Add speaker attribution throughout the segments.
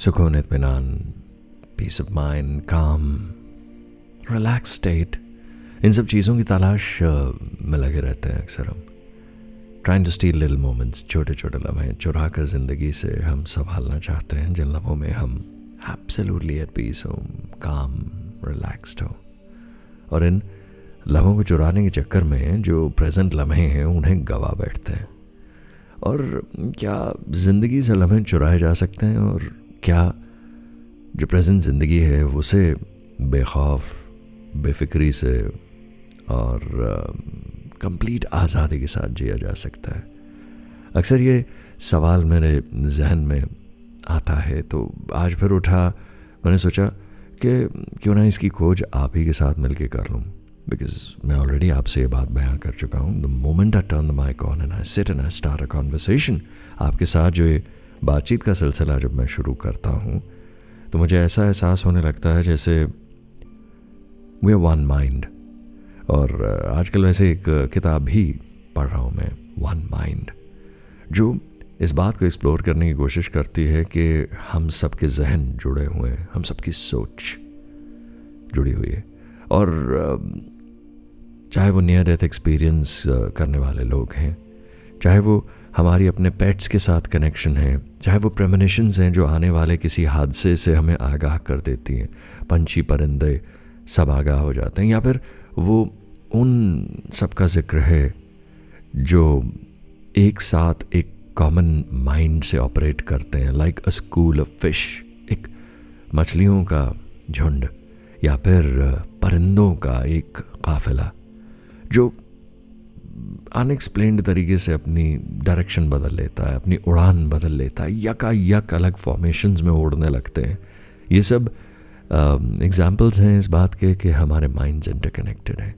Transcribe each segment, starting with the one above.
Speaker 1: सुकून इतमान peace of mind calm relax state इन सब चीज़ों की तलाश में लगे रहते हैं अक्सर हम। Trying to steal lil moments छोटे छोटे लम्हे, चुरा कर ज़िंदगी से हम संभालना चाहते हैं। जिन लम्हों में हम एब्सोल्युटली एट पीस हो काम रिलैक्स्ड हो। और इन लम्हों को चुराने के चक्कर में जो प्रेजेंट लम्हे हैं, उन्हें गवा बैठते हैं। और क्या ज़िंदगी से लम्हे चुराए जा सकते हैं? और क्या जो प्रेजेंट ज़िंदगी है, उसे बेखौफ, बेफिक्री से और कंप्लीट आज़ादी के साथ जिया जा सकता है। अक्सर ये सवाल मेरे जहन में आता है तो आज फिर उठा, मैंने सोचा कि क्यों ना इसकी खोज आप ही के साथ मिलके कर लूँ बिकॉज़ मैं ऑलरेडी आपसे ये बात बयां कर चुका हूँ। The moment I turn the mic on and I sit and I start a conversation आपके साथ जो ये बातचीत का सिलसिला जब मैं शुरू करता हूँ तो मुझे ऐसा एहसास होने लगता है जैसे वी वन माइंड और आजकल वैसे एक किताब भी पढ़ रहा हूँ मैं वन माइंड जो इस बात को एक्सप्लोर करने की कोशिश करती है कि हम सब के जहन जुड़े हुए हैं, हम सबकी सोच जुड़ी हुई है। और चाहे वो नियर डेथ एक्सपीरियंस करने वाले लोग हैं, चाहे वो हमारी अपने पेट्स के साथ कनेक्शन है, चाहे वो प्रेमनिशंस हैं जो आने वाले किसी हादसे से हमें आगाह कर देती हैं, पंछी परिंदे सब आगाह हो जाते हैं, या फिर वो उन सब का ज़िक्र है जो एक साथ एक कॉमन माइंड से ऑपरेट करते हैं like a school of fish एक मछलियों का झुंड, या फिर परिंदों का एक काफिला, जो अनएक्सप्लेन्ड तरीके से अपनी डायरेक्शन बदल लेता है, अपनी उड़ान बदल लेता है, यका यक अलग फॉर्मेशन में उड़ने लगते हैं। ये सब एग्जाम्पल्स हैं इस बात के कि हमारे माइंड्स इंटरकनेक्टेड हैं।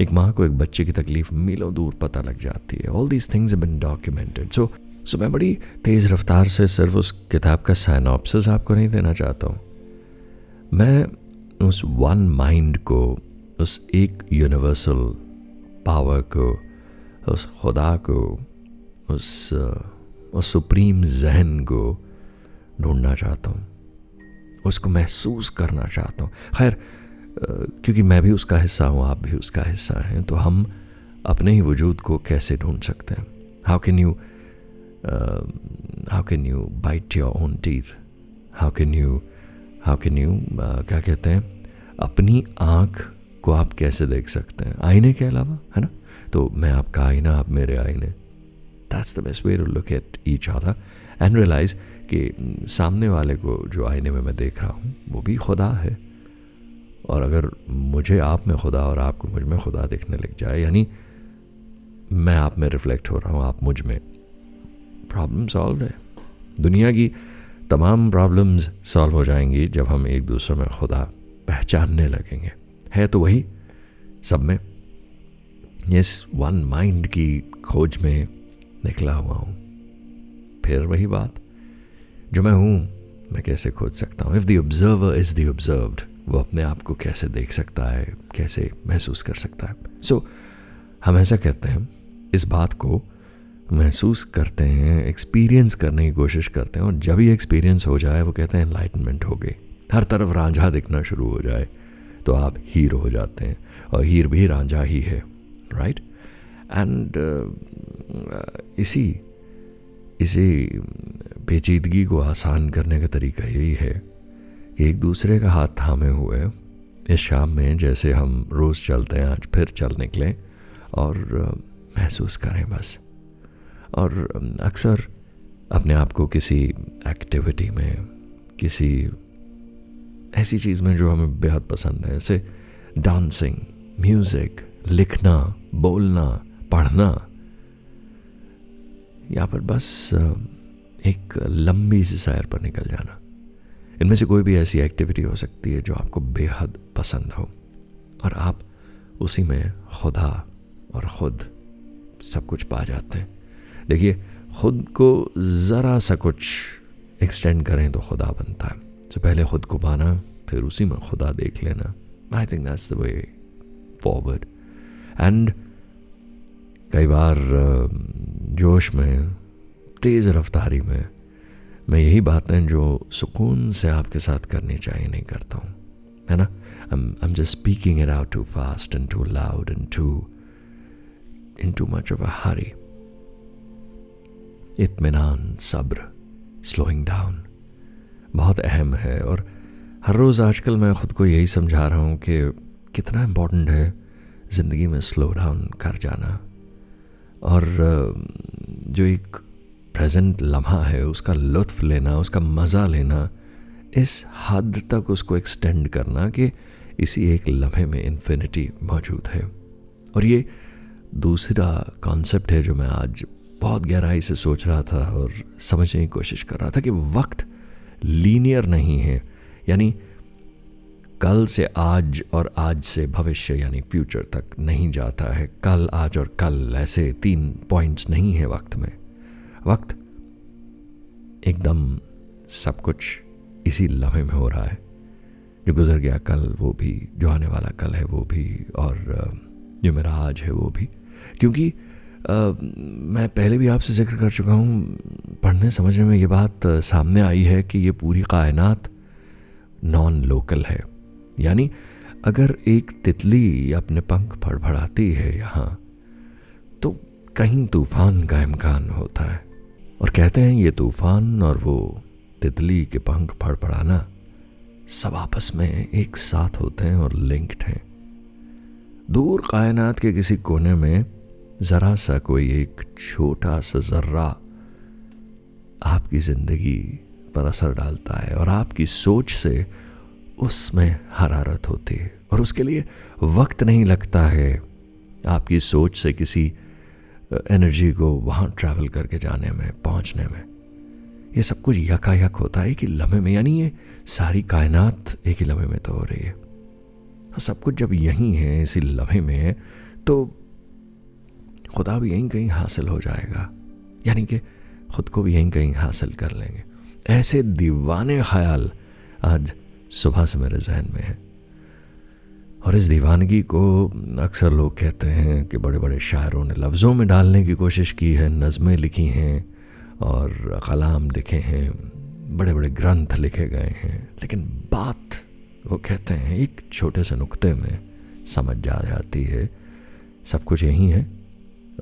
Speaker 1: एक माँ को एक बच्चे की तकलीफ़ मीलों दूर पता लग जाती है। All these things being documented so so मैं बड़ी तेज़ रफ्तार से सिर्फ़ उस किताब का साइनॉप्सिस आपको नहीं देना चाहता हूँ। मैं उस वन माइंड को, उस एक यूनिवर्सल पावर को उस खुदा को उस उस सुप्रीम जहन को ढूंढना चाहता हूँ उसको महसूस करना चाहता हूँ खैर क्योंकि मैं भी उसका हिस्सा हूँ आप भी उसका हिस्सा हैं तो हम अपने ही वजूद को कैसे ढूंढ सकते हैं how can you how can you bite your own teeth how can you how can you क्या कहते हैं अपनी आँख को आप कैसे देख सकते हैं आईने के अलावा है ना तो मैं आपका आईना, आप मेरे आईने। That's the best way to look at each other and realise कि सामने वाले को जो आईने में मैं देख रहा हूँ, वो भी खुदा है। और अगर मुझे आप में खुदा और आपको मुझमें खुदा देखने लग जाए, यानी मैं आप में रिफ्लेक्ट हो रहा हूँ, आप मुझमें प्रॉब्लम सॉल्व है। दुनिया की तमाम प्रॉब्लम्स सॉल्व हो जाएँगी जब हम एक दूसरे में खुदा पहचानने लगेंगे। है तो वही सब में। इस वन माइंड की खोज में निकला हुआ हूँ। फिर वही बात जो मैं हूँ मैं कैसे खोज सकता हूँ? If the observer is the observed वो अपने आप को कैसे देख सकता है? कैसे महसूस कर सकता है? सो so, हम ऐसा कहते हैं इस बात को महसूस करते हैं एक्सपीरियंस करने की कोशिश करते हैं और जब ही एक्सपीरियंस हो जाए वो कहते हैं एनलाइटनमेंट हो गई। हर तरफ़ रांझा दिखना शुरू हो जाए तो आप हीर हो जाते हैं और हीर भी रांझा ही है। राइट एंड uh, इसी इसी पेचीदगी को आसान करने का तरीका यही है कि एक दूसरे का हाथ थामे हुए इस शाम में जैसे हम रोज़ चलते हैं आज फिर चल निकलें और uh, महसूस करें बस। और अक्सर अपने आप को किसी एक्टिविटी में किसी ऐसी चीज़ में जो हमें बेहद पसंद है जैसे डांसिंग म्यूज़िक लिखना बोलना, पढ़ना। या फिर बस एक लंबी सी सैर पर निकल जाना। इनमें से कोई भी ऐसी एक्टिविटी हो सकती है जो आपको बेहद पसंद हो। और आप उसी में खुदा और ख़ुद सब कुछ पा जाते हैं। देखिए, खुद को ज़रा सा कुछ एक्सटेंड करें तो खुदा बनता है। तो पहले ख़ुद को पाना, फिर उसी में खुदा देख लेना। I think that's the way forward and कई बार जोश में तेज़ रफ्तारी में मैं यही बातें जो सुकून से आपके साथ करनी चाहिए नहीं करता हूँ। है ना? I'm, I'm just speaking it out too fast and too loud and too in too much of a hurry. इत्मीनान सब्र स्लोइंग डाउन बहुत अहम है और हर रोज़ आजकल मैं ख़ुद को यही समझा रहा हूँ कि कितना इम्पोर्टेंट है ज़िंदगी में स्लो डाउन कर जाना। और जो एक प्रेजेंट लम्हा है, उसका लुत्फ़ लेना, उसका मज़ा लेना, इस हद तक उसको एक्सटेंड करना कि इसी एक लम्हे में इन्फिनिटी मौजूद है। और ये दूसरा कॉन्सेप्ट है जो मैं आज बहुत गहराई से सोच रहा था और समझने की कोशिश कर रहा था कि वक्त लीनियर नहीं है। यानी कल से आज और आज से भविष्य यानी फ्यूचर तक नहीं जाता है। कल आज और कल ऐसे तीन पॉइंट्स नहीं है वक्त में। वक्त एकदम सब कुछ इसी लम्हे में हो रहा है। जो गुजर गया कल वो भी जो आने वाला कल है वो भी और जो मेरा आज है वो भी। क्योंकि आ, मैं पहले भी आपसे ज़िक्र कर चुका हूँ पढ़ने समझने में ये बात सामने आई है कि ये पूरी कायनात नॉन लोकल है। यानी अगर एक तितली अपने पंख फड़फड़ाती है यहाँ तो कहीं तूफ़ान का इम्कान होता है। और कहते हैं, ये तूफ़ान और वो तितली के पंख फड़फड़ाना सब आपस में एक साथ होते हैं और लिंक्ड हैं। दूर कायनात के किसी कोने में ज़रा सा कोई एक छोटा सा ज़र्रा आपकी ज़िंदगी पर असर डालता है और आपकी सोच से उसमें हरारत होती है और उसके लिए वक्त नहीं लगता है। आपकी सोच से किसी एनर्जी को वहाँ ट्रैवल करके जाने में, पहुँचने में, ये सब कुछ यकायक होता है ही लम्हे में, यानी ये सारी कायनात एक ही लम्हे में तो हो रही है, सब कुछ जब यहीं है, इसी लम्हे में है तो खुदा भी यहीं कहीं हासिल हो जाएगा। यानी कि खुद को भी यहीं कहीं हासिल कर लेंगे। ऐसे दीवाने ख्याल आज सुबह से मेरे जहन में है। और इस दीवानगी को अक्सर लोग कहते हैं कि बड़े बड़े शायरों ने लफ्ज़ों में डालने की कोशिश की है, नज़में लिखी हैं और कलाम लिखे हैं बड़े बड़े ग्रंथ लिखे गए हैं। लेकिन बात, वो कहते हैं, एक छोटे से नुक्ते में समझ जा जाती है। सब कुछ यही है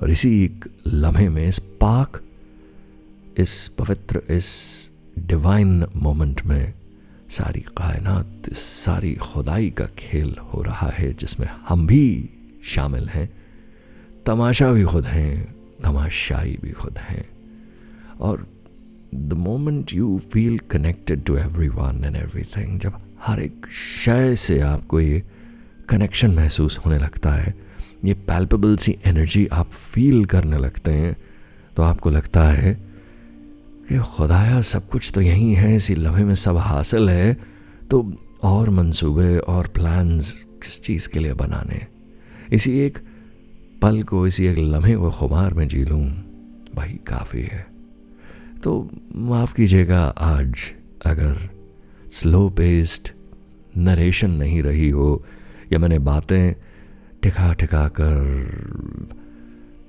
Speaker 1: और इसी एक लम्हे में इस पाक, इस पवित्र, इस डिवाइन मोमेंट में सारी कायनात, सारी खुदाई का खेल हो रहा है, जिसमें हम भी शामिल हैं। तमाशा भी खुद हैं, तमाशाई भी खुद हैं। और the moment you feel connected to everyone and everything जब हर एक शय से आपको ये कनेक्शन महसूस होने लगता है, ये पैल्पेबल सी एनर्जी आप फील करने लगते हैं तो आपको लगता है कि खुदाया, सब कुछ तो यहीं है, इसी लम्हे में सब हासिल है। तो और मंसूबे और प्लान्स किस चीज़ के लिए बनाने? इसी एक पल को, इसी एक लम्हे को खुमार में जी लूँ, भाई काफ़ी है। तो माफ़ कीजिएगा, आज अगर स्लो पेस्ड नरेशन नहीं रही हो, या मैंने बातें ठिका ठिका कर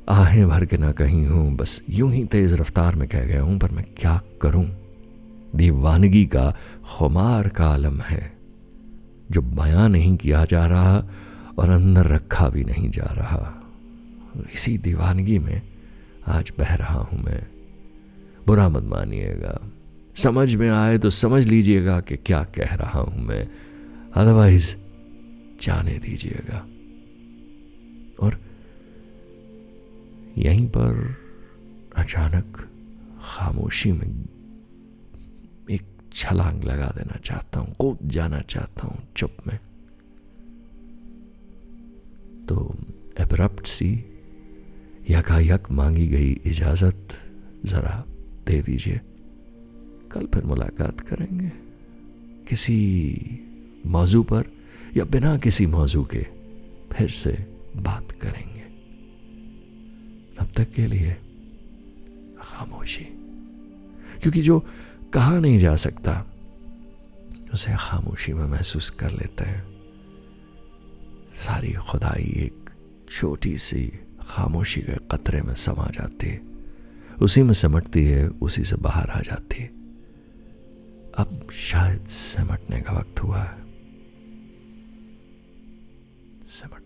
Speaker 1: आहें भर के ना कही हूँ, बस यूँ ही तेज़ रफ्तार में कह गया हूँ, पर मैं क्या करूँ? दीवानगी का खुमार का आलम है, जो बयां नहीं किया जा रहा और अंदर रखा भी नहीं जा रहा। इसी दीवानगी में आज बह रहा हूँ मैं। बुरा मत मानिएगा। समझ में आए तो समझ लीजिएगा कि क्या कह रहा हूँ मैं। अदरवाइज़ जाने दीजिएगा। यहीं पर अचानक खामोशी में एक छलांग लगा देना चाहता हूँ, कूद जाना चाहता हूँ चुप में। तो एब्रप्ट सी यकायक मांगी गई इजाज़त, जरा दे दीजिए। कल फिर मुलाकात करेंगे। किसी मौजू पर या बिना किसी मौजू के फिर से बात करेंगे। तक के लिए खामोशी। क्योंकि जो कहा नहीं जा सकता, उसे खामोशी में महसूस कर लेते हैं। सारी खुदाई एक छोटी सी खामोशी के कतरे में समा जाती है। उसी में समटती है, उसी से बाहर आ जाती है। अब शायद सिमटने का वक्त हुआ है। सिमट